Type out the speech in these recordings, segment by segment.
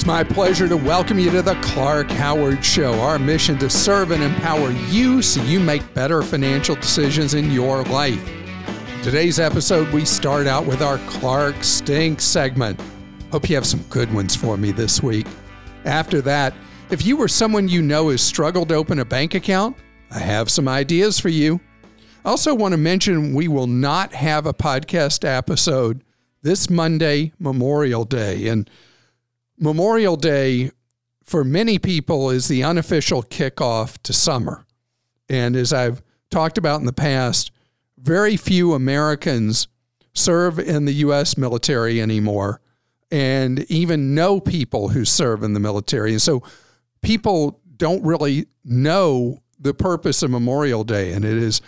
It's my pleasure to welcome you to the Clark Howard Show. Our mission to serve and empower you so you make better financial decisions in your life. Today's episode, we start out with our Clark Stink segment. Hope you have some good ones for me this week. After that, if you or someone you know has struggled to open a bank account, I have some ideas for you. I also want to mention we will not have a podcast episode this Monday, Memorial Day. And Memorial Day, for many people, is the unofficial kickoff to summer. And as I've talked about in the past, very few Americans serve in the U.S. military anymore and even know people who serve in the military. And so people don't really know the purpose of Memorial Day. And it is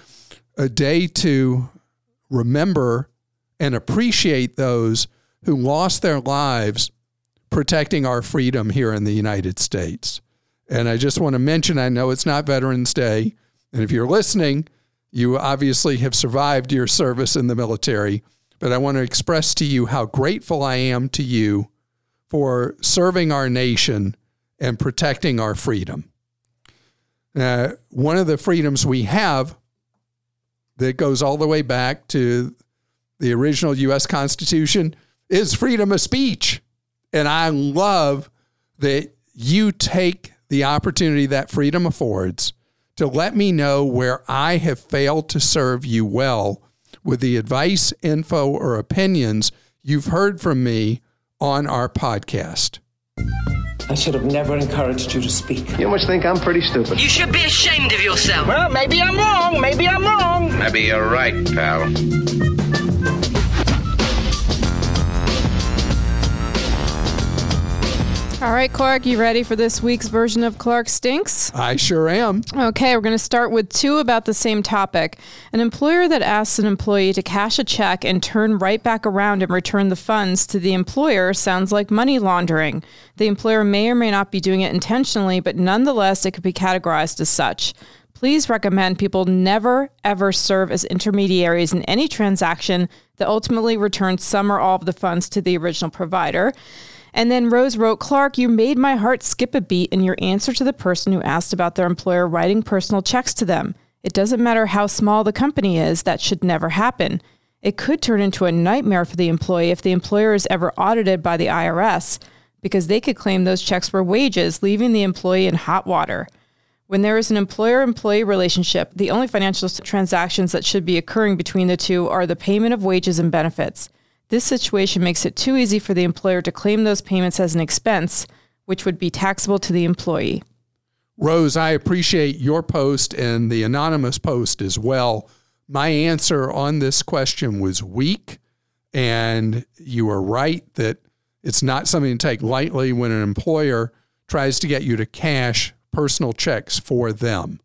a day to remember and appreciate those who lost their lives protecting our freedom here in the United States. And I just want to mention I know it's not Veterans Day. And if you're listening, you obviously have survived your service in the military. But I want to express to you how grateful I am to you for serving our nation and protecting our freedom. Uh, one of the freedoms we have that goes all the way back to the original U.S. Constitution is freedom of speech. And I love that you take the opportunity that freedom affords to let me know where I have failed to serve you well with the advice, info, or opinions you've heard from me on our podcast. I should have never encouraged you to speak. You must think I'm pretty stupid. You should be ashamed of yourself. Well, maybe I'm wrong. Maybe I'm wrong. Maybe you're right, pal. All right, Clark, you ready for this week's version of Clark Stinks? I sure am. Okay, we're going to start with two about the same topic. An employer that asks an employee to cash a check and turn right back around and return the funds to the employer sounds like money laundering. The employer may or may not be doing it intentionally, but nonetheless, it could be categorized as such. Please recommend people never, ever serve as intermediaries in any transaction that ultimately returns some or all of the funds to the original provider. And then Rose wrote, Clark, you made my heart skip a beat in your answer to the person who asked about their employer writing personal checks to them. It doesn't matter how small the company is, that should never happen. It could turn into a nightmare for the employee if the employer is ever audited by the IRS, because they could claim those checks were wages, leaving the employee in hot water. When there is an employer employee relationship, the only financial transactions that should be occurring between the two are the payment of wages and benefits. This situation makes it too easy for the employer to claim those payments as an expense, which would be taxable to the employee. Rose, I appreciate your post and the anonymous post as well. My answer on this question was weak, and you are right that it's not something to take lightly when an employer tries to get you to cash personal checks for them.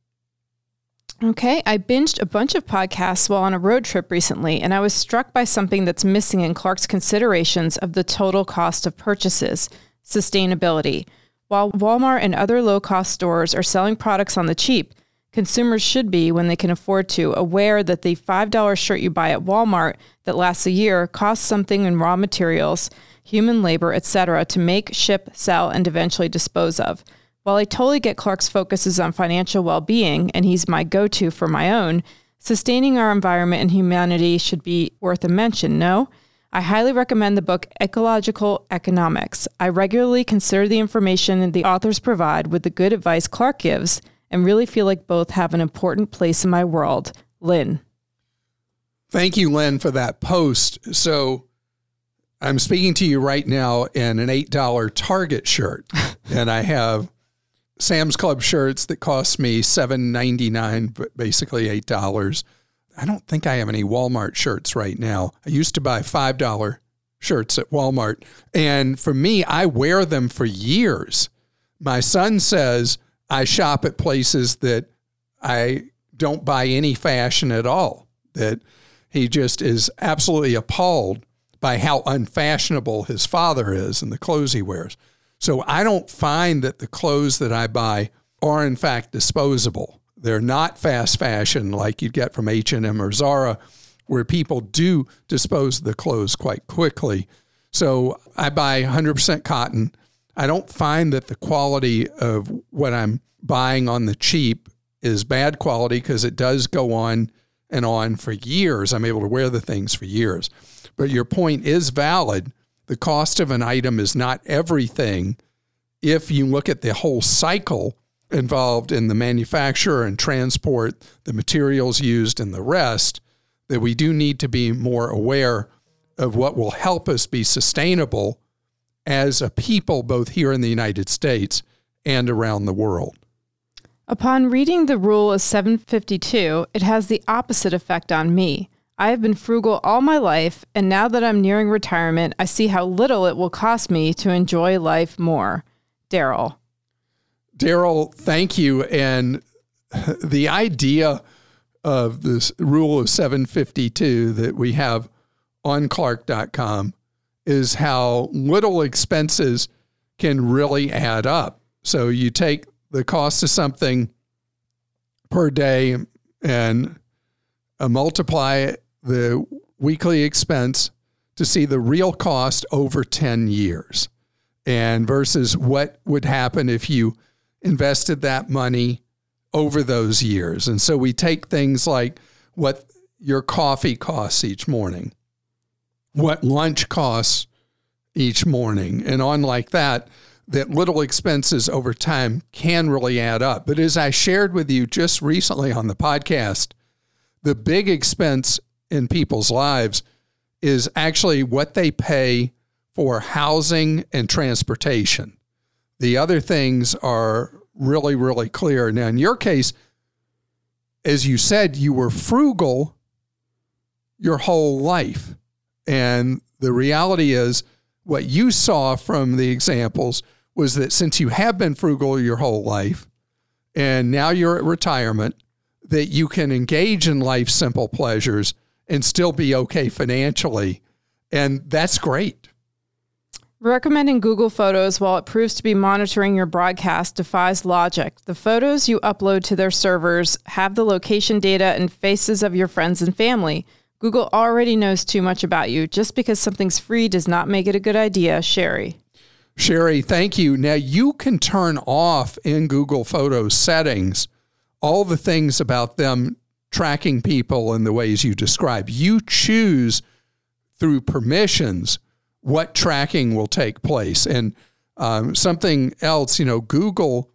Okay, I binged a bunch of podcasts while on a road trip recently, and I was struck by something that's missing in Clark's considerations of the total cost of purchases sustainability. While Walmart and other low cost stores are selling products on the cheap, consumers should be, when they can afford to, aware that the $5 shirt you buy at Walmart that lasts a year costs something in raw materials, human labor, etc., to make, ship, sell, and eventually dispose of. While I totally get Clark's focuses on financial well being, and he's my go to for my own, sustaining our environment and humanity should be worth a mention, no? I highly recommend the book Ecological Economics. I regularly consider the information the authors provide with the good advice Clark gives and really feel like both have an important place in my world. Lynn. Thank you, Lynn, for that post. So I'm speaking to you right now in an $8 Target shirt, and I have Sam's Club shirts that cost me seven ninety nine, but basically eight dollars. I don't think I have any Walmart shirts right now. I used to buy five dollar shirts at Walmart, and for me, I wear them for years. My son says I shop at places that I don't buy any fashion at all. That he just is absolutely appalled by how unfashionable his father is and the clothes he wears. So I don't find that the clothes that I buy are in fact disposable. They're not fast fashion like you'd get from H&M or Zara where people do dispose of the clothes quite quickly. So I buy 100% cotton. I don't find that the quality of what I'm buying on the cheap is bad quality because it does go on and on for years. I'm able to wear the things for years. But your point is valid. The cost of an item is not everything if you look at the whole cycle involved in the manufacture and transport, the materials used, and the rest, that we do need to be more aware of what will help us be sustainable as a people, both here in the United States and around the world. Upon reading the rule of 752, it has the opposite effect on me. I have been frugal all my life, and now that I'm nearing retirement, I see how little it will cost me to enjoy life more. Daryl. Daryl, thank you. And the idea of this rule of 752 that we have on Clark.com is how little expenses can really add up. So you take the cost of something per day and uh, multiply the weekly expense to see the real cost over 10 years and versus what would happen if you invested that money over those years. And so we take things like what your coffee costs each morning, what lunch costs each morning, and on like that, that little expenses over time can really add up. But as I shared with you just recently on the podcast, the big expense in people's lives is actually what they pay for housing and transportation. The other things are really, really clear. Now, in your case, as you said, you were frugal your whole life. And the reality is, what you saw from the examples was that since you have been frugal your whole life and now you're at retirement, that you can engage in life's simple pleasures and still be okay financially. And that's great. Recommending Google Photos while it proves to be monitoring your broadcast defies logic. The photos you upload to their servers have the location data and faces of your friends and family. Google already knows too much about you. Just because something's free does not make it a good idea. Sherry. Sherry, thank you. Now you can turn off in Google Photos settings all the things about them tracking people in the ways you describe. You choose through permissions what tracking will take place. And um, something else, you know, Google,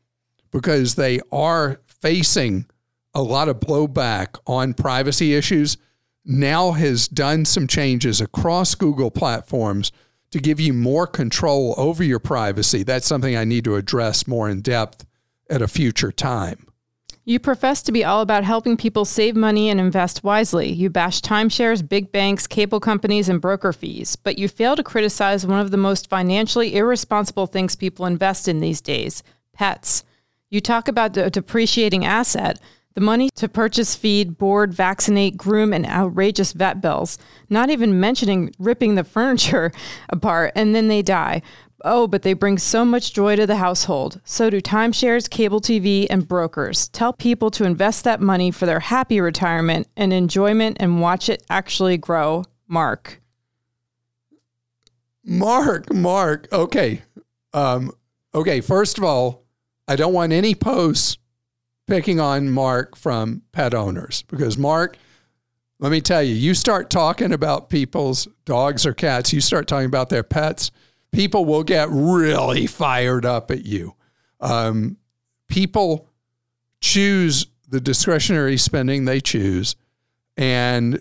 because they are facing a lot of blowback on privacy issues, now has done some changes across Google platforms to give you more control over your privacy. That's something I need to address more in depth at a future time. You profess to be all about helping people save money and invest wisely. You bash timeshares, big banks, cable companies, and broker fees, but you fail to criticize one of the most financially irresponsible things people invest in these days pets. You talk about a depreciating asset, the money to purchase, feed, board, vaccinate, groom, and outrageous vet bills, not even mentioning ripping the furniture apart, and then they die. Oh, but they bring so much joy to the household. So do timeshares, cable TV, and brokers. Tell people to invest that money for their happy retirement and enjoyment and watch it actually grow. Mark. Mark, Mark. Okay. Um, okay. First of all, I don't want any posts picking on Mark from pet owners because Mark, let me tell you, you start talking about people's dogs or cats, you start talking about their pets people will get really fired up at you. Um, people choose the discretionary spending they choose and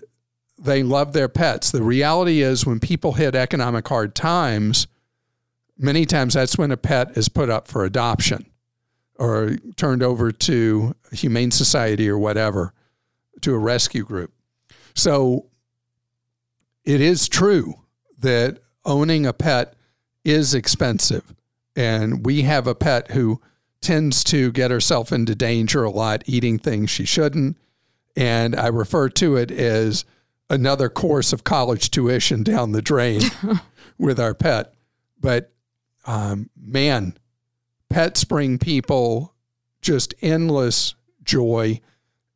they love their pets. The reality is, when people hit economic hard times, many times that's when a pet is put up for adoption or turned over to a humane society or whatever, to a rescue group. So it is true that owning a pet is expensive. And we have a pet who tends to get herself into danger a lot, eating things she shouldn't. And I refer to it as another course of college tuition down the drain with our pet. But um, man, pets bring people just endless joy.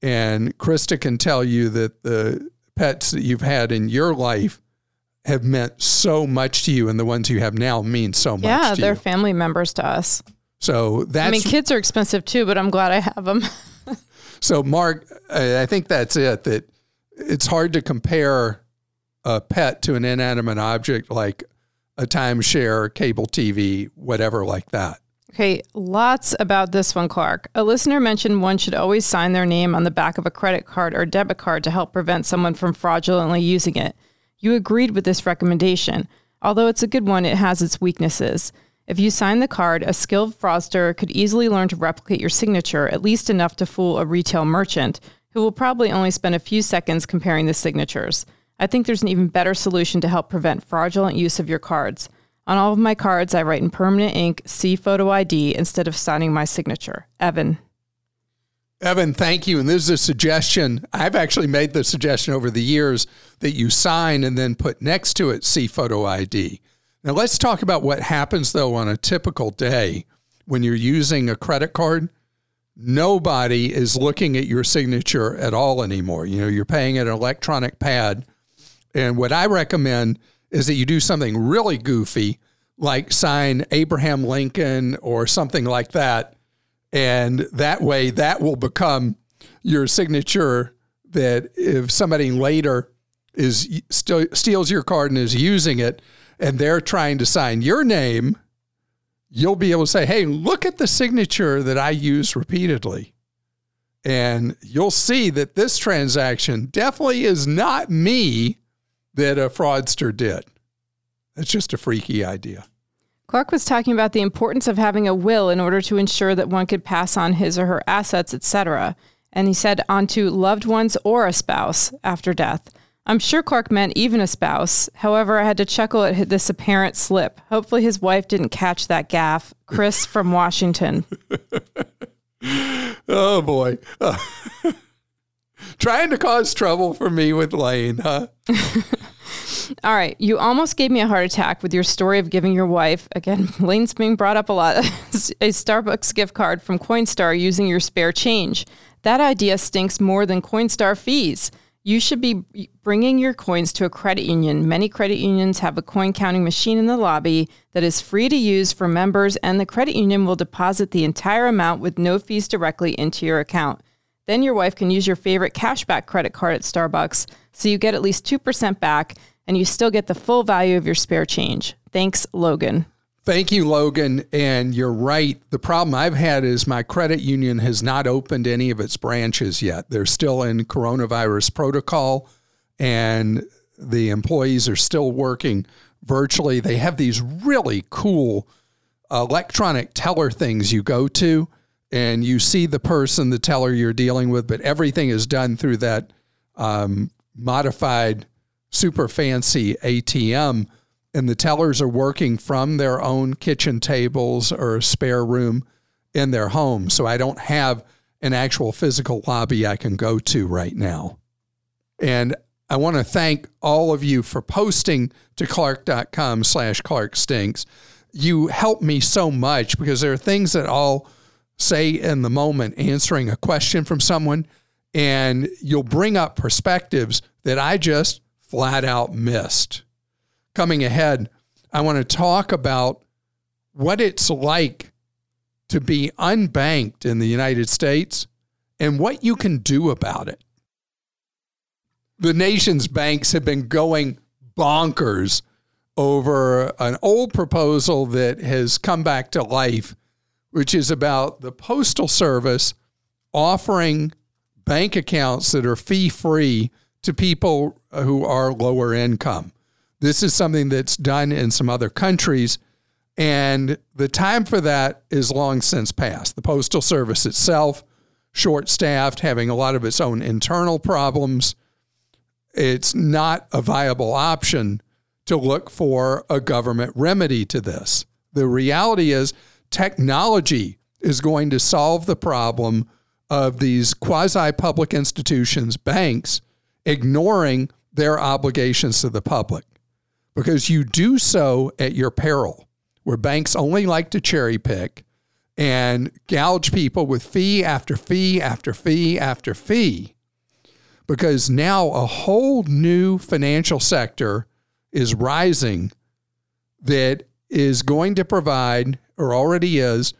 And Christa can tell you that the pets that you've had in your life have meant so much to you and the ones you have now mean so much Yeah, they're you. family members to us. So that's I mean, kids are expensive too, but I'm glad I have them. So, Mark, I I think that's it. That it's hard to compare a pet to an inanimate object like a timeshare, cable TV, whatever like that. Okay, lots about this one, Clark. A listener mentioned one should always sign their name on the back of a credit card or debit card to help prevent someone from fraudulently using it. You agreed with this recommendation. Although it's a good one, it has its weaknesses. If you sign the card, a skilled fraudster could easily learn to replicate your signature, at least enough to fool a retail merchant, who will probably only spend a few seconds comparing the signatures. I think there's an even better solution to help prevent fraudulent use of your cards. On all of my cards, I write in permanent ink see photo ID instead of signing my signature. Evan. Evan, thank you. And this is a suggestion. I've actually made the suggestion over the years that you sign and then put next to it see photo ID. Now, let's talk about what happens though on a typical day when you're using a credit card. Nobody is looking at your signature at all anymore. You know, you're paying an electronic pad. And what I recommend is that you do something really goofy, like sign Abraham Lincoln or something like that and that way that will become your signature that if somebody later is still steals your card and is using it and they're trying to sign your name you'll be able to say hey look at the signature that i use repeatedly. And you'll see that this transaction definitely is not me that a fraudster did. It's just a freaky idea Clark was talking about the importance of having a will in order to ensure that one could pass on his or her assets, etc. And he said onto loved ones or a spouse after death. I'm sure Clark meant even a spouse. However, I had to chuckle at this apparent slip. Hopefully, his wife didn't catch that gaffe. Chris from Washington. oh boy. Trying to cause trouble for me with Lane, huh? All right. You almost gave me a heart attack with your story of giving your wife, again, Lane's being brought up a lot, a Starbucks gift card from Coinstar using your spare change. That idea stinks more than Coinstar fees. You should be bringing your coins to a credit union. Many credit unions have a coin counting machine in the lobby that is free to use for members, and the credit union will deposit the entire amount with no fees directly into your account. Then your wife can use your favorite cashback credit card at Starbucks, so you get at least 2% back and you still get the full value of your spare change. Thanks, Logan. Thank you, Logan. And you're right. The problem I've had is my credit union has not opened any of its branches yet. They're still in coronavirus protocol, and the employees are still working virtually. They have these really cool electronic teller things you go to, and you see the person, the teller you're dealing with, but everything is done through that um, modified super fancy ATM, and the tellers are working from their own kitchen tables or spare room in their home. So I don't have an actual physical lobby I can go to right now. And I want to thank all of you for posting to clark.com slash clarkstinks. You help me so much because there are things that I'll say in the moment answering a question from someone, and you'll bring up perspectives that I just flat out missed. Coming ahead, I want to talk about what it's like to be unbanked in the United States and what you can do about it. The nation's banks have been going bonkers over an old proposal that has come back to life, which is about the Postal Service offering bank accounts that are fee free to people who are lower income. This is something that's done in some other countries, and the time for that is long since past. The Postal Service itself, short staffed, having a lot of its own internal problems, it's not a viable option to look for a government remedy to this. The reality is, technology is going to solve the problem of these quasi public institutions, banks, ignoring their obligations to the public because you do so at your peril, where banks only like to cherry pick and gouge people with fee after fee after fee after fee. Because now a whole new financial sector is rising that is going to provide, or already is,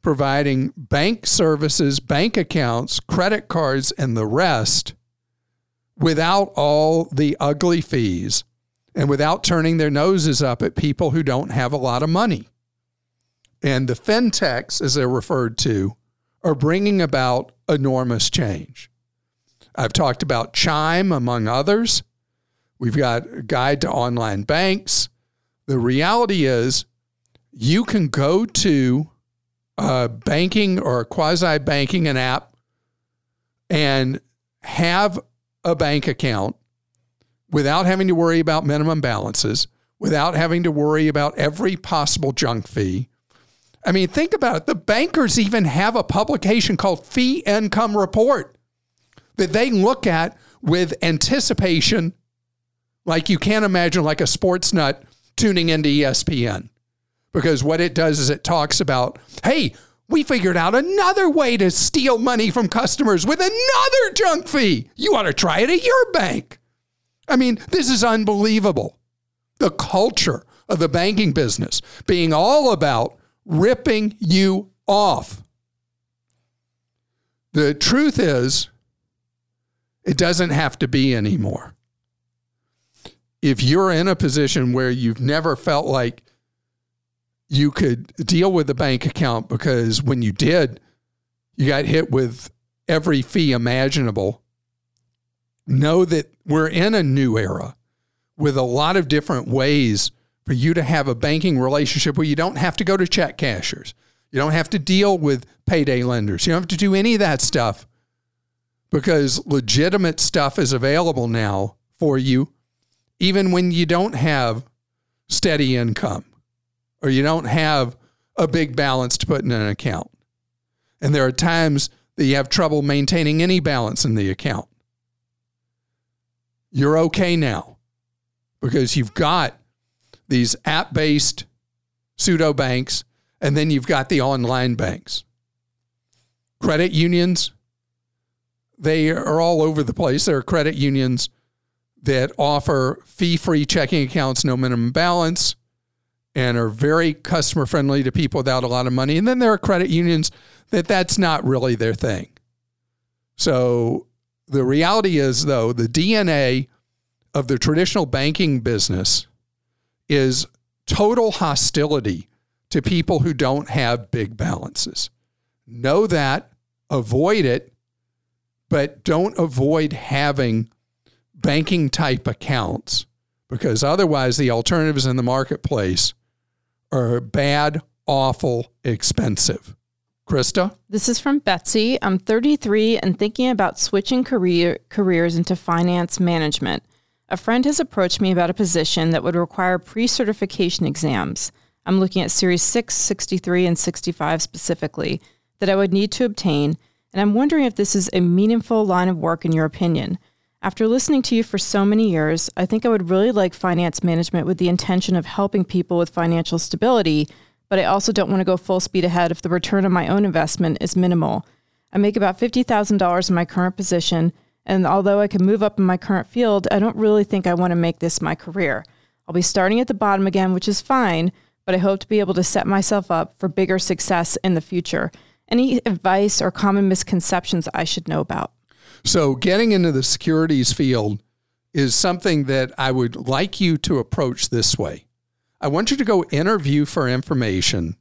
providing bank services, bank accounts, credit cards, and the rest without all the ugly fees and without turning their noses up at people who don't have a lot of money. And the fintechs, as they're referred to, are bringing about enormous change. I've talked about Chime, among others. We've got a guide to online banks. The reality is, you can go to a banking or quasi banking an app and have a bank account without having to worry about minimum balances, without having to worry about every possible junk fee. I mean, think about it. The bankers even have a publication called Fee Income Report that they look at with anticipation, like you can't imagine, like a sports nut tuning into ESPN. Because what it does is it talks about, hey, we figured out another way to steal money from customers with another junk fee. You ought to try it at your bank. I mean, this is unbelievable. The culture of the banking business being all about ripping you off. The truth is, it doesn't have to be anymore. If you're in a position where you've never felt like you could deal with the bank account because when you did, you got hit with every fee imaginable. Know that we're in a new era with a lot of different ways for you to have a banking relationship where you don't have to go to check cashers. You don't have to deal with payday lenders. You don't have to do any of that stuff because legitimate stuff is available now for you, even when you don't have steady income or you don't have a big balance to put in an account. And there are times that you have trouble maintaining any balance in the account. You're okay now because you've got these app based pseudo banks and then you've got the online banks. Credit unions, they are all over the place. There are credit unions that offer fee free checking accounts, no minimum balance and are very customer friendly to people without a lot of money. And then there are credit unions that that's not really their thing. So the reality is, though, the DNA of the traditional banking business is total hostility to people who don't have big balances. Know that, avoid it, but don't avoid having banking type accounts because otherwise the alternatives in the marketplace are bad, awful, expensive. Christa? This is from Betsy. I'm 33 and thinking about switching career, careers into finance management. A friend has approached me about a position that would require pre certification exams. I'm looking at Series 6, 63, and 65 specifically that I would need to obtain, and I'm wondering if this is a meaningful line of work in your opinion. After listening to you for so many years, I think I would really like finance management with the intention of helping people with financial stability, but I also don't want to go full speed ahead if the return on my own investment is minimal. I make about $50,000 in my current position, and although I can move up in my current field, I don't really think I want to make this my career. I'll be starting at the bottom again, which is fine, but I hope to be able to set myself up for bigger success in the future. Any advice or common misconceptions I should know about? So, getting into the securities field is something that I would like you to approach this way. I want you to go interview for information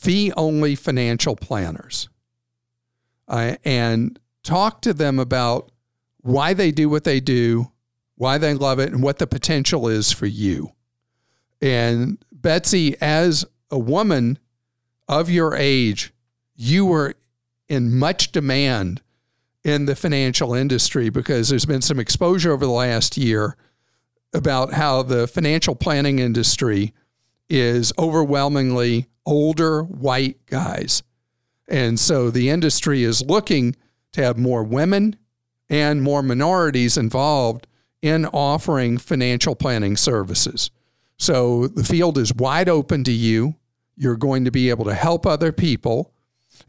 fee only financial planners uh, and talk to them about why they do what they do, why they love it, and what the potential is for you. And Betsy, as a woman of your age, you were in much demand in the financial industry because there's been some exposure over the last year about how the financial planning industry is overwhelmingly older white guys. And so the industry is looking to have more women and more minorities involved in offering financial planning services. So the field is wide open to you. You're going to be able to help other people.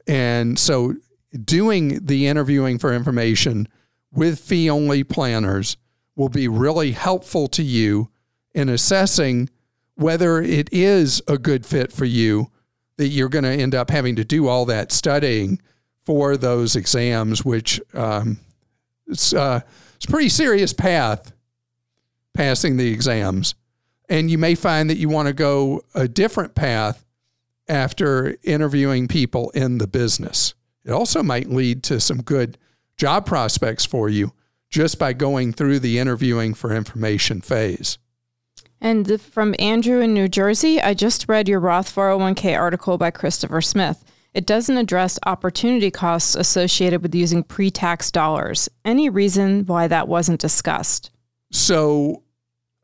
And so doing the interviewing for information with fee only planners will be really helpful to you in assessing whether it is a good fit for you that you're going to end up having to do all that studying for those exams, which um, it's, uh, it's a pretty serious path passing the exams. And you may find that you want to go a different path after interviewing people in the business. It also might lead to some good job prospects for you just by going through the interviewing for information phase. And from Andrew in New Jersey, I just read your Roth 401k article by Christopher Smith. It doesn't address opportunity costs associated with using pre tax dollars. Any reason why that wasn't discussed? So,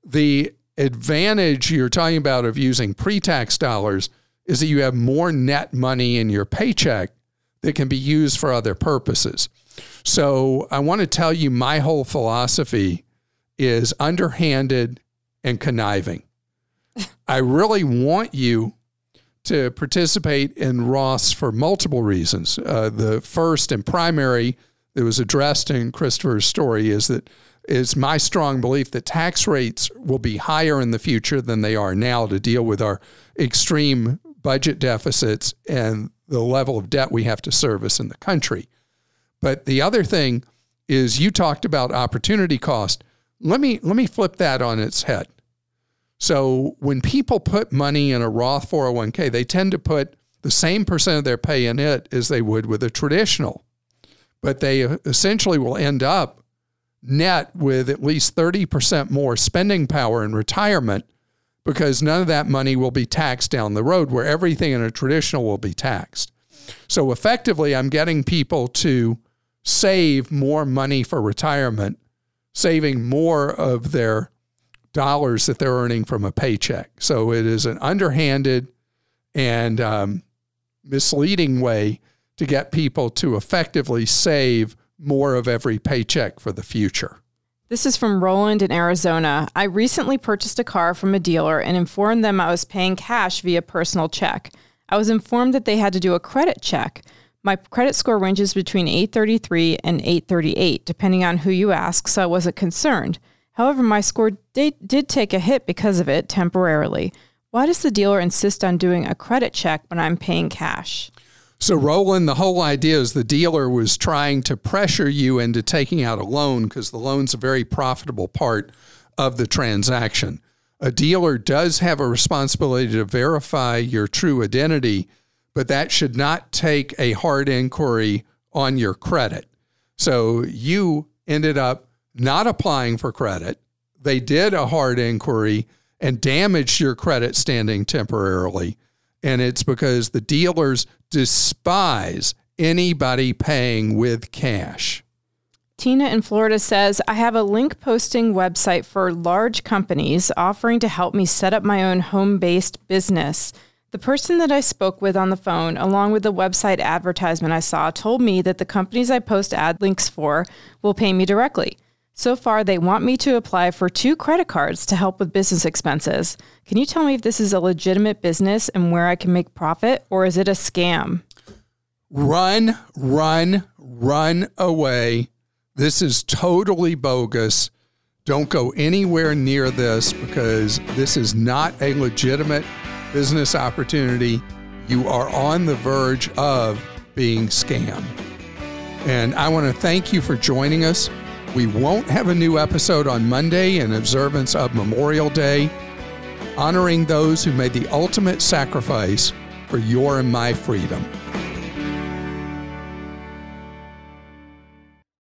the advantage you're talking about of using pre tax dollars is that you have more net money in your paycheck that can be used for other purposes. So, I want to tell you my whole philosophy is underhanded and conniving. I really want you to participate in Roths for multiple reasons. Uh, the first and primary that was addressed in Christopher's story is that is my strong belief that tax rates will be higher in the future than they are now to deal with our extreme budget deficits and the level of debt we have to service in the country. But the other thing is you talked about opportunity cost. Let me let me flip that on its head. So when people put money in a Roth 401k, they tend to put the same percent of their pay in it as they would with a traditional. But they essentially will end up net with at least 30% more spending power in retirement because none of that money will be taxed down the road where everything in a traditional will be taxed. So effectively, I'm getting people to save more money for retirement, saving more of their dollars that they're earning from a paycheck. So it is an underhanded and um, misleading way to get people to effectively save more of every paycheck for the future. This is from Roland in Arizona. I recently purchased a car from a dealer and informed them I was paying cash via personal check. I was informed that they had to do a credit check. My credit score ranges between 833 and 838, depending on who you ask, so I wasn't concerned. However, my score did, did take a hit because of it temporarily. Why does the dealer insist on doing a credit check when I'm paying cash? So, Roland, the whole idea is the dealer was trying to pressure you into taking out a loan because the loan's a very profitable part of the transaction. A dealer does have a responsibility to verify your true identity, but that should not take a hard inquiry on your credit. So, you ended up not applying for credit. They did a hard inquiry and damaged your credit standing temporarily. And it's because the dealers despise anybody paying with cash. Tina in Florida says, I have a link posting website for large companies offering to help me set up my own home based business. The person that I spoke with on the phone, along with the website advertisement I saw, told me that the companies I post ad links for will pay me directly. So far, they want me to apply for two credit cards to help with business expenses. Can you tell me if this is a legitimate business and where I can make profit, or is it a scam? Run, run, run away. This is totally bogus. Don't go anywhere near this because this is not a legitimate business opportunity. You are on the verge of being scammed. And I want to thank you for joining us. We won't have a new episode on Monday in observance of Memorial Day, honoring those who made the ultimate sacrifice for your and my freedom.